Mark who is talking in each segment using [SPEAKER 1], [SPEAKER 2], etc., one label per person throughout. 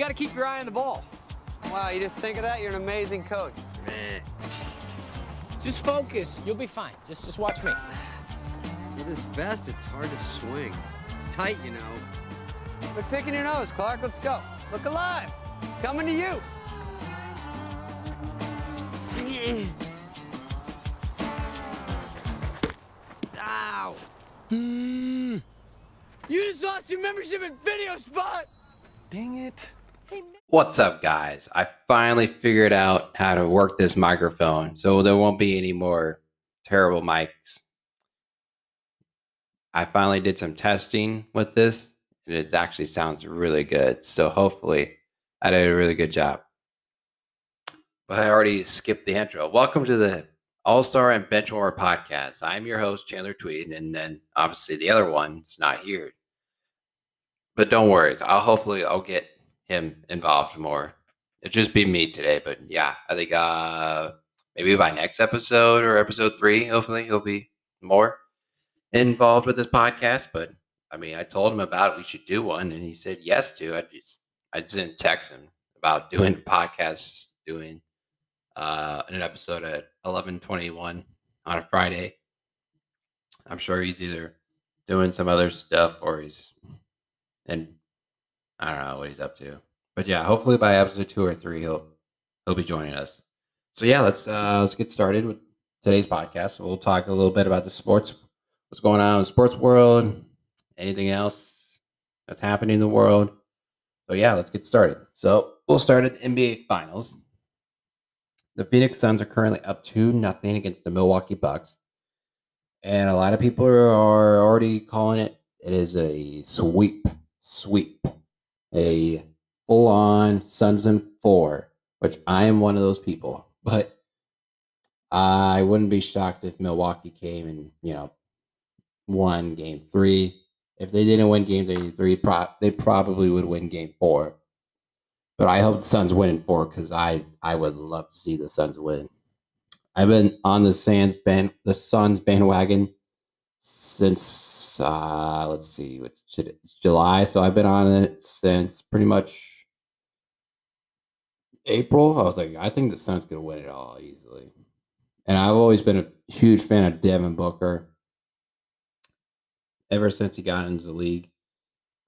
[SPEAKER 1] got to keep your eye on the ball.
[SPEAKER 2] Wow, you just think of that? You're an amazing coach.
[SPEAKER 1] Just focus. You'll be fine. Just just watch me.
[SPEAKER 3] With this vest, it's hard to swing. It's tight, you know.
[SPEAKER 2] Quit picking your nose, Clark. Let's go. Look alive. Coming to you.
[SPEAKER 3] Ow!
[SPEAKER 2] You just lost your membership at Video Spot.
[SPEAKER 1] Dang it.
[SPEAKER 4] What's up, guys? I finally figured out how to work this microphone so there won't be any more terrible mics. I finally did some testing with this and it actually sounds really good. So hopefully I did a really good job. But I already skipped the intro. Welcome to the All Star and Benchwarmer podcast. I'm your host, Chandler Tweed, and then obviously the other one's not here. But don't worry, I'll hopefully I'll get him involved more. It'll just be me today, but yeah, I think uh maybe by next episode or episode three, hopefully he'll be more involved with this podcast. But I mean, I told him about it, we should do one, and he said yes to. I just I just didn't text him about doing podcasts, doing uh an episode at eleven twenty one on a Friday. I'm sure he's either doing some other stuff or he's and I don't know what he's up to. But yeah, hopefully by episode two or three he'll he'll be joining us. So yeah, let's uh let's get started with today's podcast. We'll talk a little bit about the sports, what's going on in the sports world, anything else that's happening in the world. So yeah, let's get started. So we'll start at the NBA Finals. The Phoenix Suns are currently up two nothing against the Milwaukee Bucks, and a lot of people are already calling it. It is a sweep, sweep, a full-on Suns in four, which I am one of those people. But I wouldn't be shocked if Milwaukee came and you know won Game Three. If they didn't win Game Three, pro- they probably would win Game Four. But I hope the Suns win in four because I I would love to see the Suns win. I've been on the Suns band the Suns bandwagon since uh let's see what's it's July, so I've been on it since pretty much April. I was like, I think the Suns gonna win it all easily. And I've always been a huge fan of Devin Booker ever since he got into the league.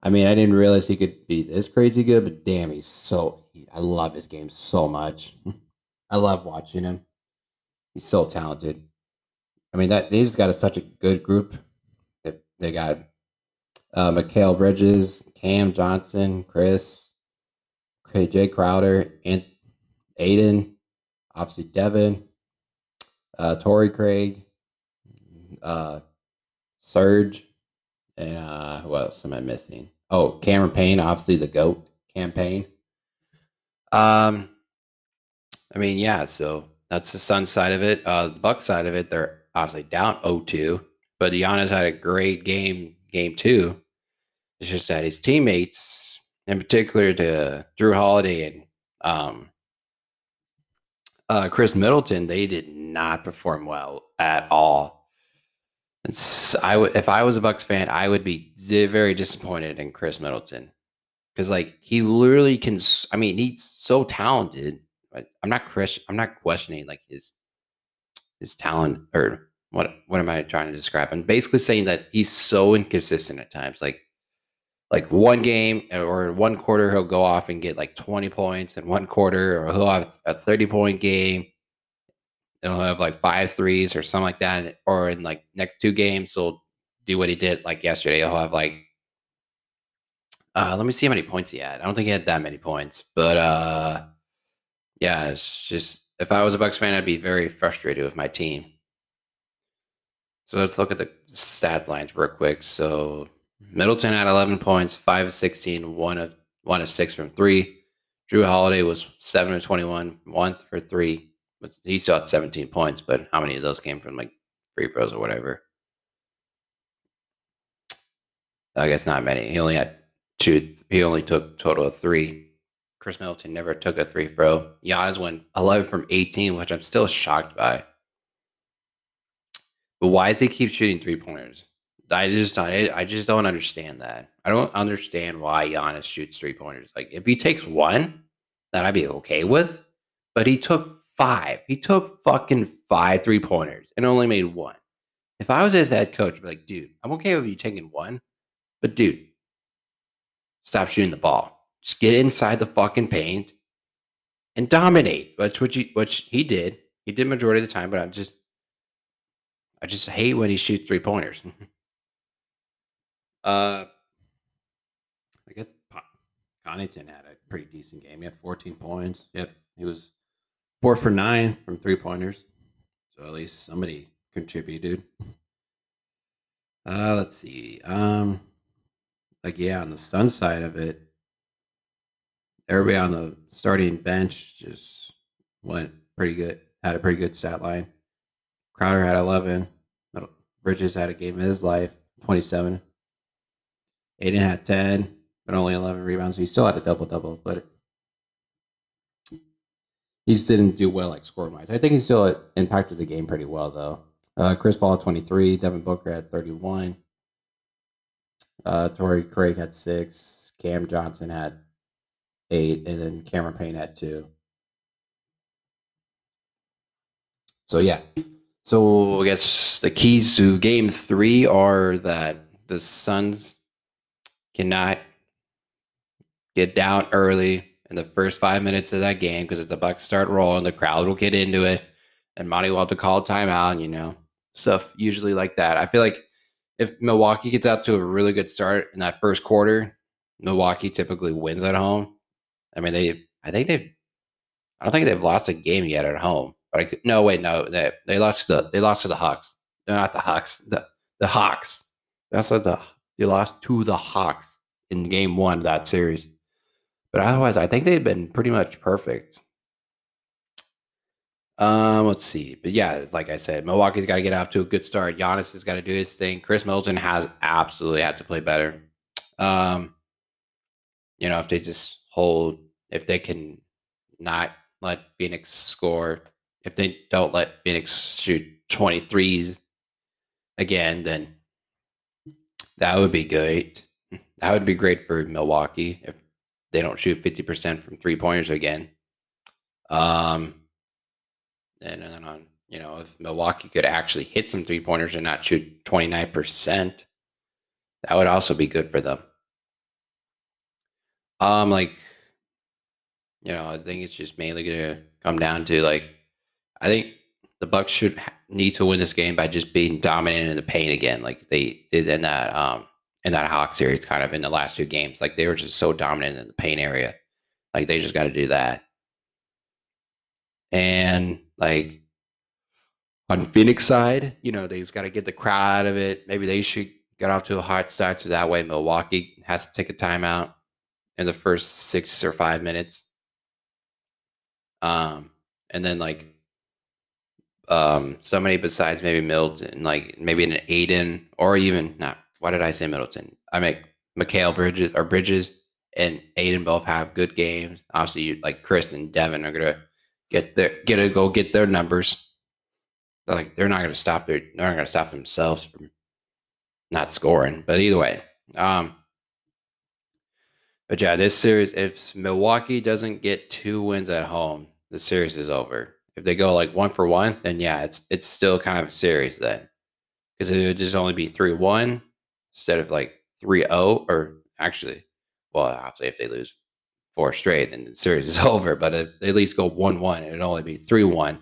[SPEAKER 4] I mean, I didn't realize he could be this crazy good, but damn, he's so. I love his game so much. I love watching him. He's so talented. I mean, that they just got a, such a good group. They, got uh, Mikal Bridges, Cam Johnson, Chris, Jae Crowder, and Ayton, obviously Devin, uh, Craig, uh, Serge, and uh, who else am I missing? Oh, Cameron Payne, obviously the GOAT Cam Payne. Um, I mean, yeah, so that's the Sun side of it. Uh, the Buck side of it, they're obviously down 0-2, but Giannis had a great game, game two. It's just that his teammates, in particular to Jrue Holiday and um, uh, Khris Middleton, they did not perform well at all. It's, I would if I was a Bucks fan, I would be very disappointed in Khris Middleton because like he literally can. I mean, he's so talented. I'm not Chris. I'm not questioning like his his talent or what. What am I trying to describe? I'm basically saying that he's so inconsistent at times. Like like one game or one quarter he'll go off and get like 20 points in one quarter, or he'll have a 30 point game and he'll have like five threes or something like that. Or in like next two games, he'll do what he did like yesterday. He'll have like uh let me see how many points he had. I don't think he had that many points, but uh yeah, it's just if I was a Bucks fan, I'd be very frustrated with my team. So let's look at the stat lines real quick. So Middleton had 11 points, 5 of 16, 1 of 1 of 6 from 3. Jrue Holiday was 7 of 21, 1 for 3. But he still had 17 points, but how many of those came from like free throws or whatever? I guess not many. He only had two. He only took total of three. Khris Middleton never took a three throw. Giannis went 11 from 18, which I'm still shocked by. But why does he keep shooting three pointers? I just I, I just don't understand that. I don't understand why Giannis shoots three pointers. Like if he takes one, that I'd be okay with. But he took five. He took fucking five three pointers and only made one. If I was his head coach, I'd be like, dude, I'm okay with you taking one, but dude, stop shooting the ball. Just get inside the fucking paint and dominate. Which what he, which he did. He did majority of the time, but I'm just I just hate when he shoots three pointers. uh, I guess Connaughton had a pretty decent game. He had 14 points. Yep, he was four for nine from three pointers. So at least somebody contributed. Uh, let's see. Um, like yeah, on the Sun side of it, everybody on the starting bench just went pretty good. Had a pretty good stat line. Crowder had 11. Bridges had a game of his life, 27. Ayton had 10, but only 11 rebounds. He still had a double double, but he just didn't do well like scoring wise. I think he still impacted the game pretty well though. Uh, Chris Paul 23, Devin Booker had 31. Uh, Torrey Craig had six. Cam Johnson had eight, and then Cameron Payne had two. So yeah. So I guess the keys to game three are that the Suns cannot get down early in the first five minutes of that game because if the Bucks start rolling, the crowd will get into it, and Monty will have to call timeout. You know, stuff usually like that. I feel like if Milwaukee gets out to a really good start in that first quarter, Milwaukee typically wins at home. I mean, they, I think they've, I don't think they've lost a game yet at home. Could, no, wait, no, they they lost to the they lost to the Hawks. No, not the Hawks. The the Hawks. That's what the they lost to the Hawks in game one of that series. But otherwise, I think they've been pretty much perfect. Um, let's see. But yeah, like I said, Milwaukee's got to get off to a good start. Giannis has got to do his thing. Khris Middleton has absolutely had to play better. Um, you know, if they just hold, if they can not let Phoenix score, if they don't let Phoenix shoot 23s again, then that would be great. That would be great for Milwaukee if they don't shoot 50% from three pointers again. Um, and then on, you know, if Milwaukee could actually hit some three pointers and not shoot 29%, that would also be good for them. Um, like, you know, I think it's just mainly going to come down to like, I think the Bucks should need to win this game by just being dominant in the paint again, like they did in that um in that Hawk series, kind of in the last two games. Like they were just so dominant in the paint area, like they just got to do that. And like on Phoenix side, you know, they just got to get the crowd out of it. Maybe they should get off to a hot start so that way Milwaukee has to take a timeout in the first six or five minutes. Um, and then like um somebody besides maybe Middleton, like maybe an Ayton or even not. Why did I say Middleton? I make Mikal Bridges or Bridges and Ayton both have good games. Obviously, you, like Chris and Devin are gonna get their get to go get their numbers. Like they're not gonna stop their they're not gonna stop themselves from not scoring. But either way, um, but yeah, this series, if Milwaukee doesn't get two wins at home, the series is over. If they go like one for one, then yeah, it's it's still kind of a series then, because it would just only be three one instead of like 3-0 or actually, well, obviously if they lose four straight, then the series is over. But if they at least go one one, it'd only be three one.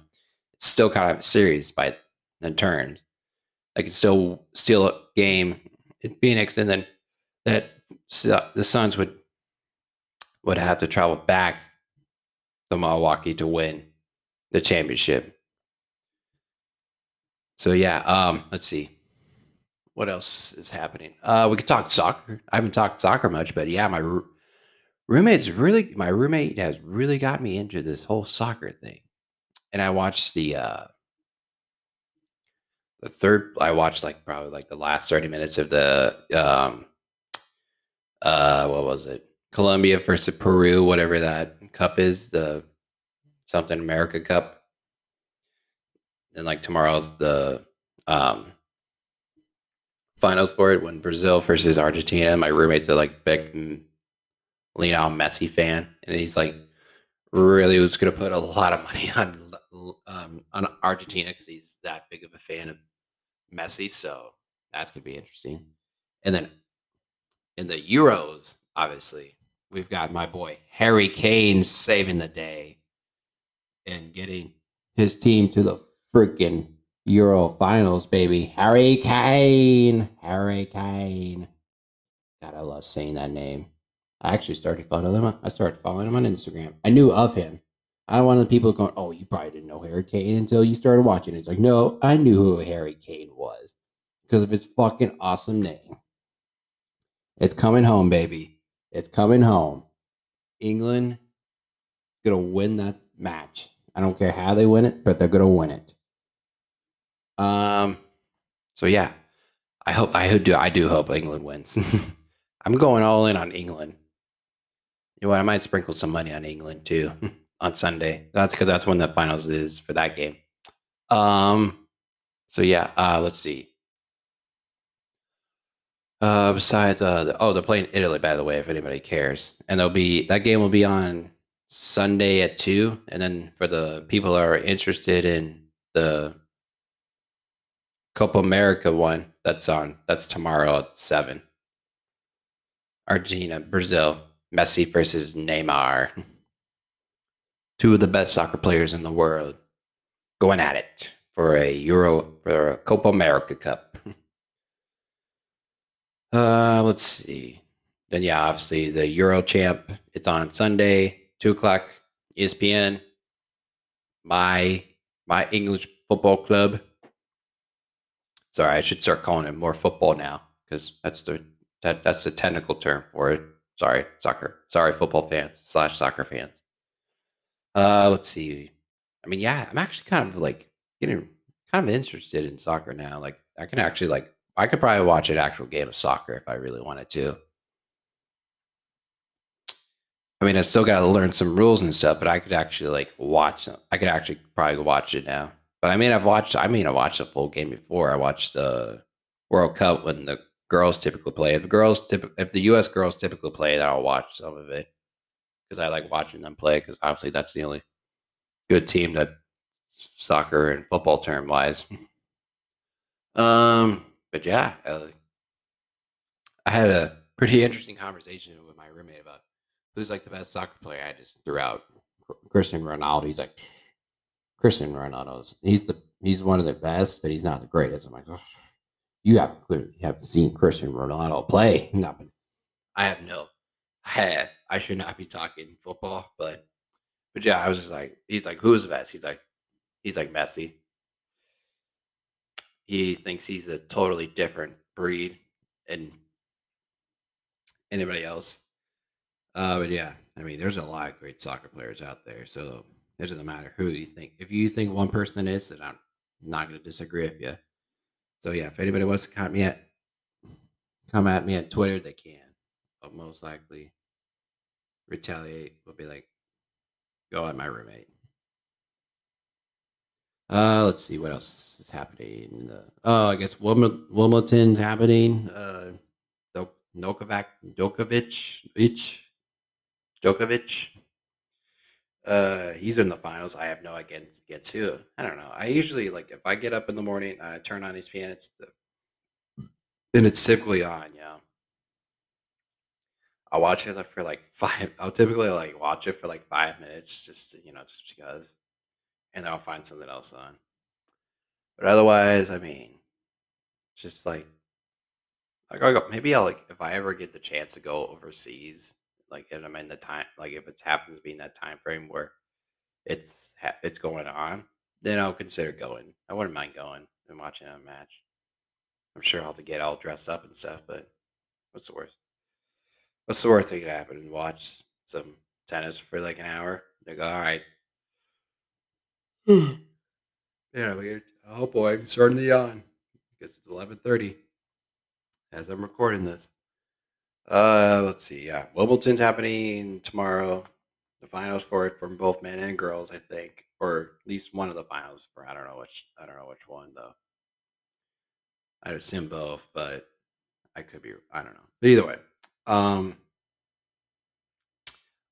[SPEAKER 4] It's still kind of a series by the terms. Like it's still steal a game in Phoenix, and then that the Suns would would have to travel back to Milwaukee to win the championship. So yeah, um, let's see what else is happening. Uh, we could talk soccer. I haven't talked soccer much, but yeah, my r- roommate's really my roommate has really got me into this whole soccer thing, and I watched the uh, the third. I watched like probably like the last thirty minutes of the um, uh, what was it? Colombia versus Peru, whatever that cup is, the something America Cup. And like tomorrow's the um finals for it when Brazil versus Argentina. My roommate's a like big Lionel Messi fan, and he's like really was going to put a lot of money on um, on Argentina because he's that big of a fan of Messi. So that's going to be interesting. And then in the Euros, obviously, we've got my boy Harry Kane saving the day and getting his team to the freaking Euro finals, baby. Harry Kane. Harry Kane. God, I love saying that name. I actually started following him. I started following him on Instagram. I knew of him. I wanted people going, "Oh, you probably didn't know Harry Kane until you started watching." It's like, no, I knew who Harry Kane was because of his fucking awesome name. It's coming home, baby. It's coming home. England gonna win that match. I don't care how they win it, but they're gonna win it. Um. So yeah, I hope I do. I do hope England wins. I'm going all in on England. You know what? I might sprinkle some money on England too on Sunday. That's because that's when the finals is for that game. Um. So yeah. Uh. Let's see. Uh. Besides, uh. The, oh, they're playing Italy, by the way. If anybody cares, and they'll be that game will be on Sunday at two, and then for the people that are interested in the Copa America one, that's on. That's tomorrow at seven. Argentina, Brazil, Messi versus Neymar. Two of the best soccer players in the world going at it for a Euro for a Copa America Cup. Uh, let's see. Then yeah, obviously the Euro champ. It's on Sunday, two o'clock, ESPN. My my English football club. Sorry, I should start calling it more football now because that's the that that's the technical term for it. Sorry, soccer. Sorry, football fans slash soccer fans. Uh, let's see. I mean, yeah, I'm actually kind of like getting kind of interested in soccer now. Like, I can actually like I could probably watch an actual game of soccer if I really wanted to. I mean, I still got to learn some rules and stuff, but I could actually like watch. Them. I could actually probably watch it now. But I mean, I've watched. I mean, I watched a full game before. I watched the World Cup when the girls typically play. If the girls, typ- if the U.S. girls typically play, then I'll watch some of it because I like watching them play. Because obviously, that's the only good team that soccer and football term wise. um, but yeah, uh, I had a pretty interesting conversation with my roommate about who's like the best soccer player. I just threw out Cristiano Ronaldo. He's like Cristiano Ronaldo's. He's the he's one of the best, but he's not the greatest. I'm like, oh, you haven't clearly you haven't seen Cristiano Ronaldo play. Nothing. I have no. I had. I should not be talking football, but but yeah, I was just like, he's like, who's the best? He's like, he's like Messi. He thinks he's a totally different breed and anybody else. Uh, but yeah, I mean, there's a lot of great soccer players out there. So it doesn't matter who you think. If you think one person is, then I'm not going to disagree with you. So yeah, if anybody wants to come at come at me at Twitter, they can. But most likely retaliate will be like, go at my roommate. Uh, let's see what else is happening. Uh, oh, I guess Wilm- Wimbledon's happening. Uh, Djokovic, Ich, Djokovic. Uh, he's in the finals. I have no idea get to. I don't know. I usually like if I get up in the morning I turn on ESPN, it's the then it's typically on. Yeah, I'll watch it for like five. I'll typically like watch it for like five minutes, just you know, just because, and then I'll find something else on. But otherwise, I mean, just like like I'll go, maybe I'll like if I ever get the chance to go overseas like if I'm in the time, like if it happens to be in that time frame where it's ha- it's going on, then I'll consider going. I wouldn't mind going and watching a match. I'm sure I'll have to get all dressed up and stuff, but what's the worst? What's the worst thing that could happen? Watch some tennis for like an hour. They go, all right. Hmm. yeah, we oh boy, I'm starting to yawn because it's 11:30 as I'm recording this. Uh, let's see. Yeah, Wimbledon's happening tomorrow. The finals for it from both men and girls, I think, or at least one of the finals for I don't know which I don't know which one though. I'd assume both, but I could be. I don't know. But either way, um,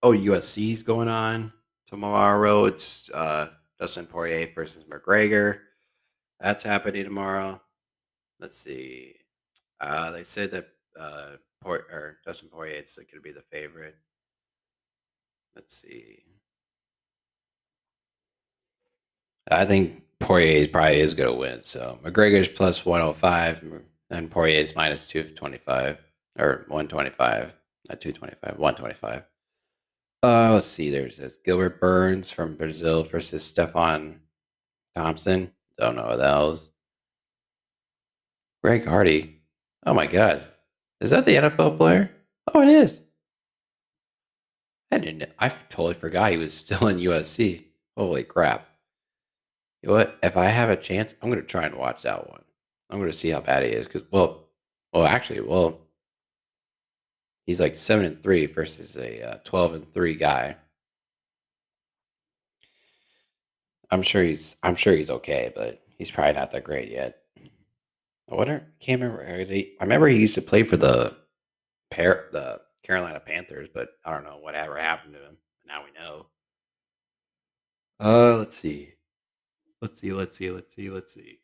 [SPEAKER 4] oh, UFC's going on tomorrow. It's uh, Dustin Poirier versus McGregor. That's happening tomorrow. Let's see. Uh, they said that uh, Port or Dustin Poirier is going to be the favorite. Let's see. I think Poirier probably is going to win. So McGregor's plus 105 and Poirier's minus 225 or 125, not 225, 125. Uh, let's see. There's this Gilbert Burns from Brazil versus Stefan Thompson. Don't know what that was. Greg Hardy. Oh my God. Is that the NFL player? Oh, it is. I didn't. I totally forgot he was still in UFC. Holy crap! You know what? If I have a chance, I'm to try and watch that one. I'm to see how bad he is. Because, well, well, actually, well, he's like seven and three versus a uh, twelve and three guy. I'm sure he's. I'm sure he's okay, but he's probably not that great yet. I wonder. Can't remember. Is he, I remember he used to play for the pair the Carolina Panthers, but I don't know whatever happened to him. Now we know. Uh, let's see. Let's see. Let's see. Let's see. Let's see.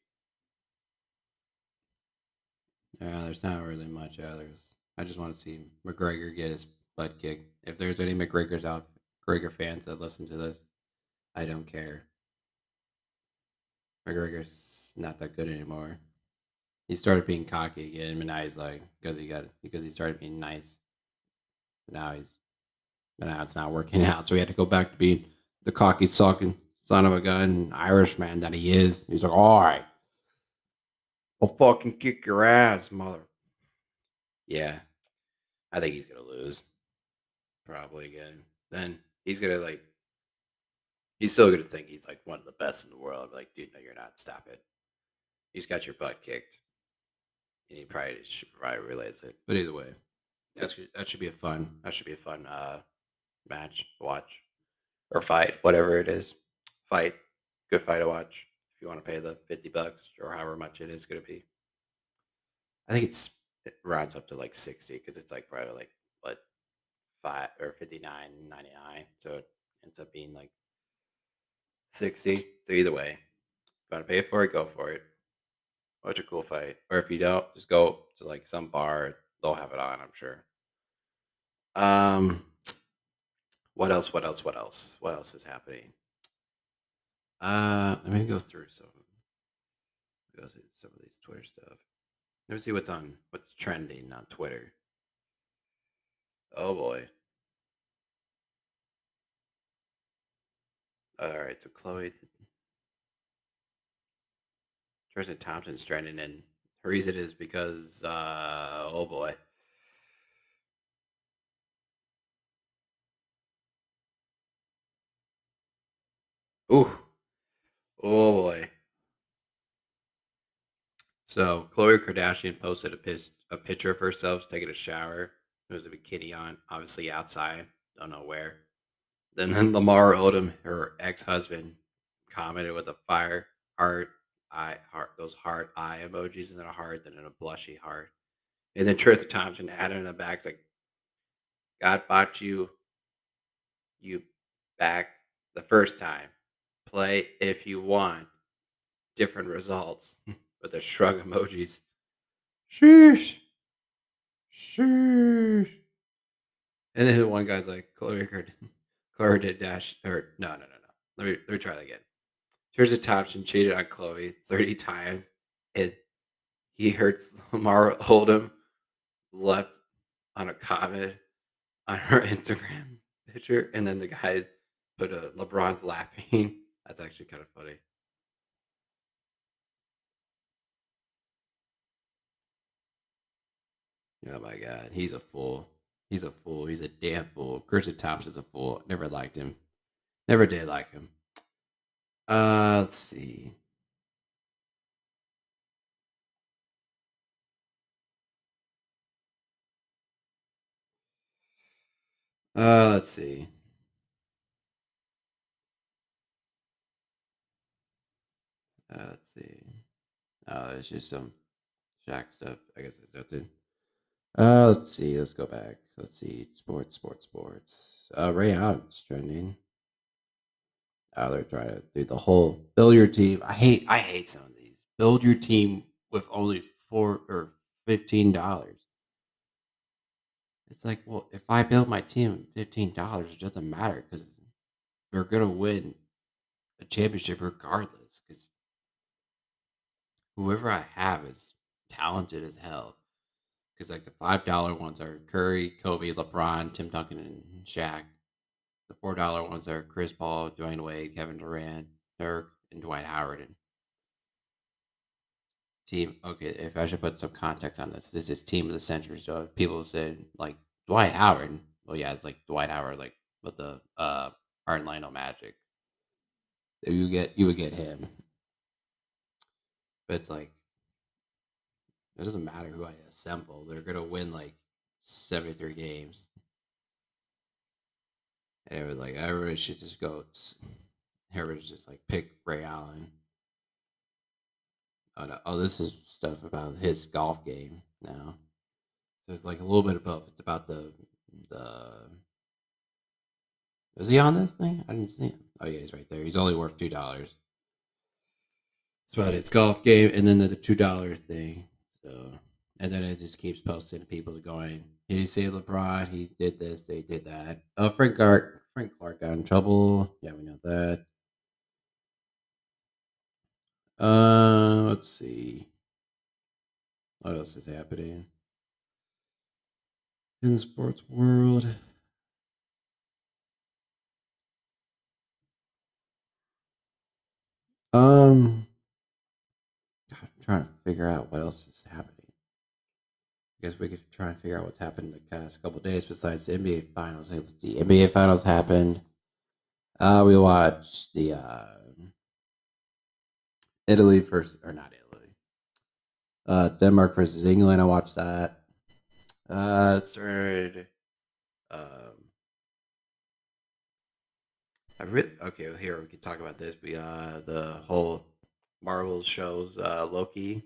[SPEAKER 4] Yeah, there's not really much others. I just want to see McGregor get his butt kicked. If there's any McGregor's out, McGregor fans that listen to this, I don't care. McGregor's not that good anymore. He started being cocky again, but now he's like because he got because he started being nice. Now he's now it's not working out, so he had to go back to being the cocky, sucking son of a gun Irishman that he is. He's like, all right, I'll fucking kick your ass, mother. Yeah, I think he's gonna lose. Probably again. Then he's gonna like. He's still gonna think he's like one of the best in the world. Like, dude, no, you're not. Stop it. He's got your butt kicked, and he probably should probably realize it. But either way, that's that should be a fun. That should be a fun uh match watch or fight, whatever it is. Fight, good fight to watch if you want to pay the 50 bucks or however much it is going to be. I think it's it rounds up to like 60 because it's like probably like what five or 59 99 so it ends up being like 60 so either way if you want to pay for it go for it watch a cool fight or if you don't just go to like some bar they'll have it on i'm sure um what else what else what else what else is happening uh, let me go through some. Go through some of these Twitter stuff. Let me see what's on what's trending on Twitter. Oh boy. All right, so Khloe Tristan Thompson's trending, and the reason is because uh, oh boy. Ooh. Oh boy. So Khloe Kardashian posted a, pic- a picture of herself taking a shower. There was a bikini on, obviously outside. Don't know where. Then, then Lamar Odom, her ex-husband, commented with a fire heart, eye, heart, those heart eye emojis, and then a heart, then a blushy heart. And then Tristan Thompson added in the back, it's like, God bought you, you back the first time play if you want different results with the shrug emojis. Sheesh. Sheesh. And then one guy's like, Khloe Khloe did dash or no no no no. Let me let me try that again. Here's Thompson cheated on Khloe 30 times and he hurts Lamar Odom left on a comment on her Instagram picture and then the guy put a LeBron's laughing that's actually kind of funny. Oh my god, he's a fool. He's a fool. He's a damn fool. Christian Thompson's a fool. Never liked him. Never did like him. Uh, let's see. Uh, let's see. Uh, let's see. Oh, it's just some Shaq stuff. I guess it's nothing. Uh, let's see. Let's go back. Let's see. Sports, sports, sports. Uh, Ray Allen's trending. Oh, they're trying to do the whole build your team. I hate. I hate some of these. Build your team with only four or fifteen dollars. It's like, well, if I build my team fifteen dollars, it doesn't matter because they're gonna win a championship regardless. Because whoever I have is talented as hell. Because like the five dollar ones are Curry, Kobe, LeBron, Tim Duncan, and Shaq. The four dollar ones are Chris Paul, Dwyane Wade, Kevin Durant, Dirk, and Dwight Howard. And team. Okay, if I should put some context on this, this is team of the century. So people said like Dwight Howard, well, yeah, it's like Dwight Howard, like with the uh Orlando Magic. You get you would get him, but it's like it doesn't matter who I assemble; they're gonna win like seventy three games. And it was like everybody should just go. Everybody just like pick Ray Allen. Uh, oh, no. oh, this is stuff about his golf game now. So it's like a little bit both. It's about the the. Is he on this thing? I didn't see him. Oh yeah, he's right there. He's only worth two dollars. It's about his golf game, and then the, the two dollar thing. So, and then it just keeps posting people going. you see LeBron, he did this, they did that. Oh, Frank Clark, Frank Clark got in trouble. Yeah, we know that. Uh, let's see. What else is happening in the sports world? Um, God, I'm trying to figure out what else is happening. I guess we could try and figure out what's happened in the past couple days besides the NBA finals. See, NBA finals happened. Uh, we watched the uh, Italy first, or not Italy. Uh, Denmark versus England. I watched that. Uh, third. Um, I really okay. Here we can talk about this. We uh the whole Marvel shows. Uh, Loki.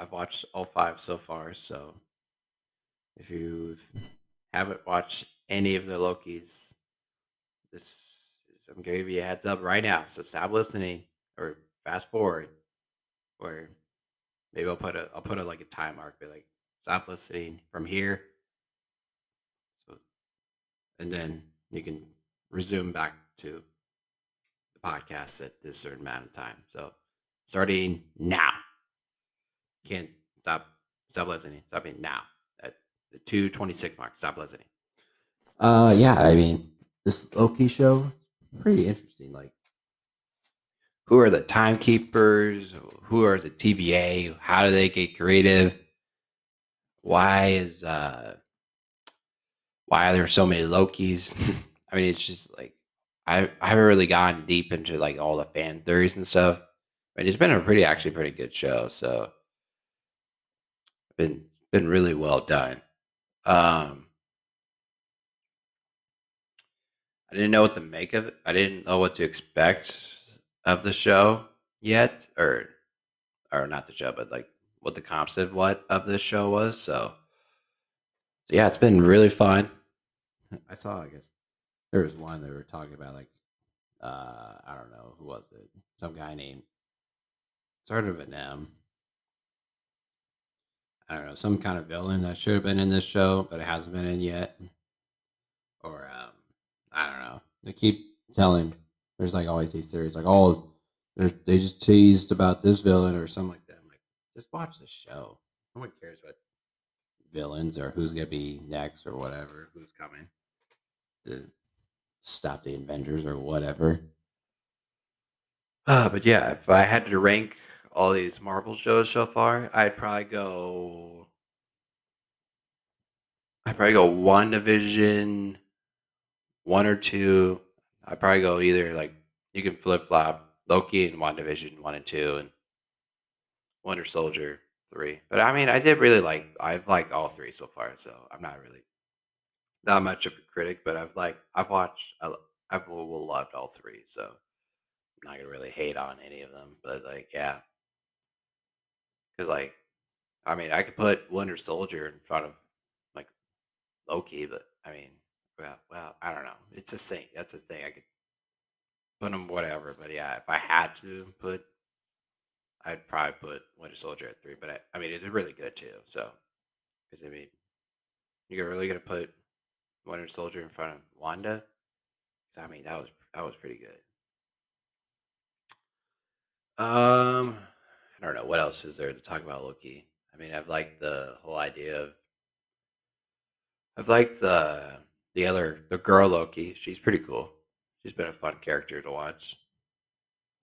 [SPEAKER 4] I've, watched all five so far. So if you haven't watched any of the Lokis, this I'm gonna give you a heads up right now. So stop listening or fast forward, or maybe I'll put a I'll put a like a time mark, be like stop listening from here. So, and then you can resume back to the podcast at this certain amount of time. So starting now. Can't stop stop listening. Stopping now at the two twenty six mark. Stop listening. Uh yeah, I mean this Loki show pretty interesting. Like who are the timekeepers? Who are the TVA? How do they get creative? Why is uh why are there so many Lokis? I mean, it's just like I I haven't really gone deep into like all the fan theories and stuff. But it's been a pretty actually pretty good show. So been been really well done. Um I didn't know what to make of it. I didn't know what to expect of the show yet, or or not the show, but like what the comp said what of the show was. So, so yeah, it's been really fun. I saw, I guess there was one they were talking about, like uh, I don't know who was it, some guy named started with an M. I don't know, some kind of villain that should have been in this show, but it hasn't been in yet. Or um, I don't know. They keep telling there's like always these theories, like oh, they just teased about this villain or something like that. I'm like, just watch the show. No one cares about villains or who's gonna be next or whatever, who's coming to stop the Avengers or whatever. Uh, but yeah, if I had to rank all these Marvel shows so far, I'd probably go. I'd probably go WandaVision, one or two, I'd probably go either like you can flip flop Loki and WandaVision, one and two, and Winter Soldier three. But I mean, I did really like I've liked all three so far, so I'm not really not much of a critic, but I've like I've watched I, I've loved all three, so I'm not gonna really hate on any of them. But like, yeah, because like I mean, I could put Winter Soldier in front of like Loki, but I mean, well, well, I don't know. It's a thing. That's a thing. I could put them whatever, but yeah, if I had to put, I'd probably put Winter Soldier at three. But I, I mean, it's really good too. So, because I mean, you're really gonna put Winter Soldier in front of Wanda? 'Cause, I mean, that was that was pretty good. Um, I don't know what else is there to talk about Loki. I mean, I've liked the whole idea of. I've liked the the other the girl Loki. She's pretty cool. She's been a fun character to watch.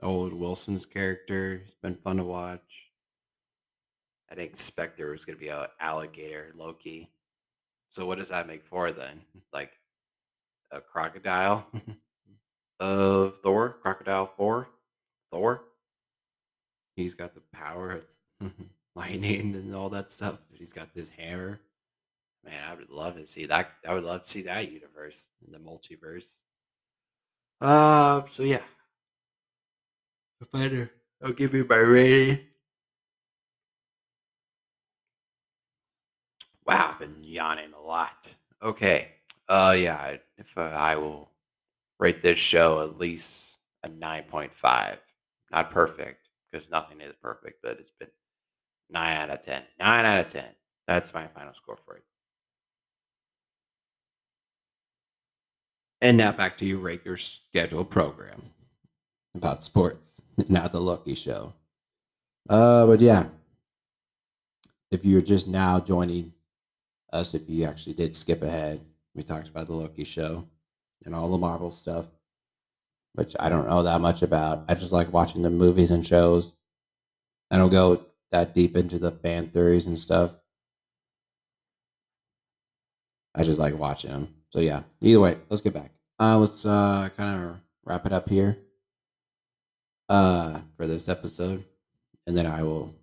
[SPEAKER 4] Owen Wilson's character has been fun to watch. I didn't expect there was going to be an alligator Loki. So what does that make for then? Like a crocodile of Thor, crocodile Thor, Thor. He's got the power of lightning and all that stuff. He's got this hammer. Man, I would love to see that. I would love to see that universe the multiverse. Uh, so yeah. Finder, I'll give you my rating. Wow, I've been yawning a lot. Okay. Uh, yeah. If uh, I will rate this show at least a nine point five. Not perfect because nothing is perfect, but it's been nine out of ten. Nine out of ten. That's my final score for it. And now back to your regular scheduled program about sports, not the Loki Show. Uh, but yeah, if you're just now joining us, if you actually did skip ahead, we talked about the Loki show and all the Marvel stuff, which I don't know that much about. I just like watching the movies and shows. I don't go that deep into the fan theories and stuff. I just like watching them. So yeah, either way, let's get back. Uh, let's uh, kind of wrap it up here uh, for this episode, and then I will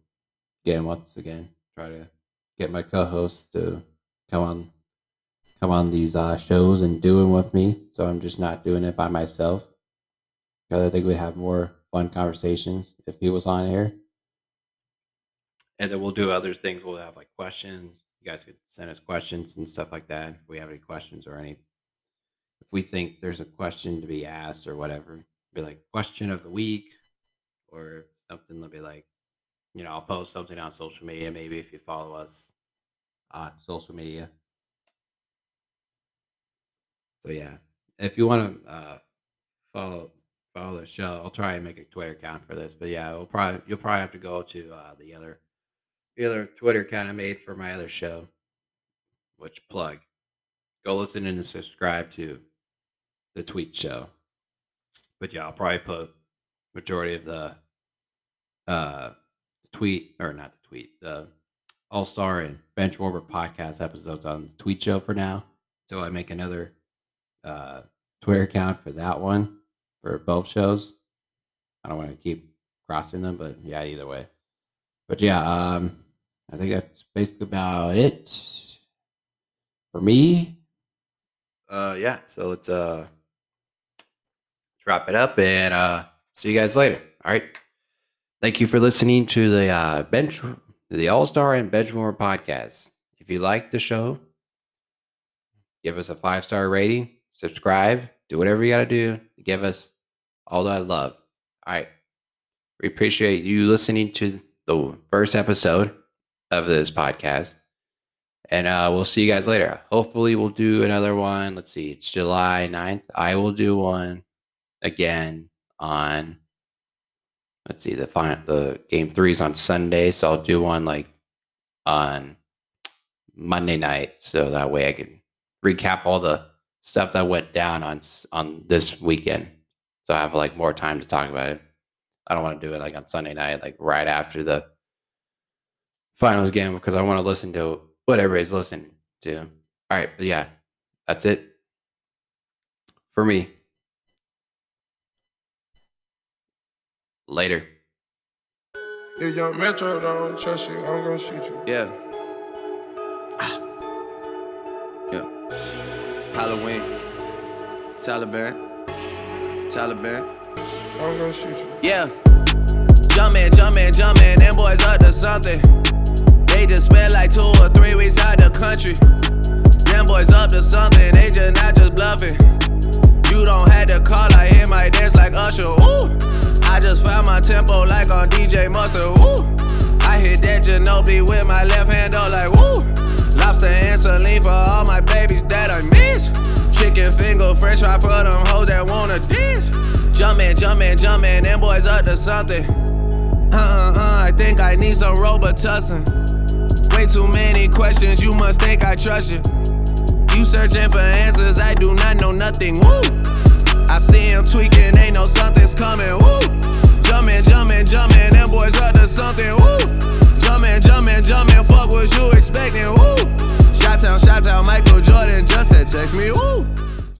[SPEAKER 4] again once again try to get my co-hosts to come on come on these uh, shows and do them with me. So I'm just not doing it by myself because I think we'd have more fun conversations if he was on here. And then we'll do other things. We'll have like questions. You guys could send us questions and stuff like that if we have any questions or any. If we think there's a question to be asked or whatever, be like question of the week or something. They'll be like, you know, I'll post something on social media. Maybe if you follow us on social media. So yeah, if you want to uh, follow follow the show, I'll try and make a Twitter account for this. But yeah, we'll probably you'll probably have to go to uh, the other the other Twitter account I made for my other show, which plug. Go listen and subscribe to the Tweet Show. But yeah, I'll probably put majority of the uh tweet or not the tweet the All Star and Bench Warmer podcast episodes on the Tweet Show for now. So I make another uh Twitter account for that one for both shows. I don't want to keep crossing them, but yeah, either way. But yeah, um, I think that's basically about it for me. Uh, yeah. So let's uh it up and uh see you guys later. All right. Thank you for listening to the uh, bench, the All Star and Benchwarmer podcast. If you like the show, give us a five star rating, subscribe, do whatever you got to do to give us all that love. All right. We appreciate you listening to the first episode of this podcast. And uh, we'll see you guys later. Hopefully, we'll do another one. Let's see, it's July 9th. I will do one again on, let's see, the final, the game three is on Sunday. So I'll do one like on Monday night. So that way I can recap all the stuff that went down on on this weekend. So I have like more time to talk about it. I don't want to do it like on Sunday night, like right after the finals game, because I want to listen to what everybody's listening to. All right, but yeah, that's it for me. Later.
[SPEAKER 5] If young Metro don't trust you, I'm gonna shoot you.
[SPEAKER 6] Yeah. Ah. Yeah. Halloween. Taliban. Taliban.
[SPEAKER 5] I'm gonna shoot you.
[SPEAKER 6] Yeah. Jumpin', jumpin', jumpin', them boys up to something. They just spent like two or three weeks out the country. Them boys up to something, they just not just bluffing. You don't have to call, I hear my dance like Usher. Ooh, I just found my tempo like on DJ Mustard. Ooh, I hit that Ginobili with my left hand, though, like woo. Lobster and saline for all my babies that I miss. Chicken finger, french fry for them hoes that wanna dance. Jumpin', jumpin', jumpin', them boys up to something. Uh uh uh, I think I need some Robitussin. Way too many questions, you must think I trust you. You searching for answers, I do not know nothing. Woo! I see him tweaking, ain't no something's coming. Woo! Jumpin', jumpin', jumpin', them boys up to something. Woo! Jumpin', jumpin', jumpin', fuck what you expecting. Woo! Shot town, Michael Jordan just said text me. Woo!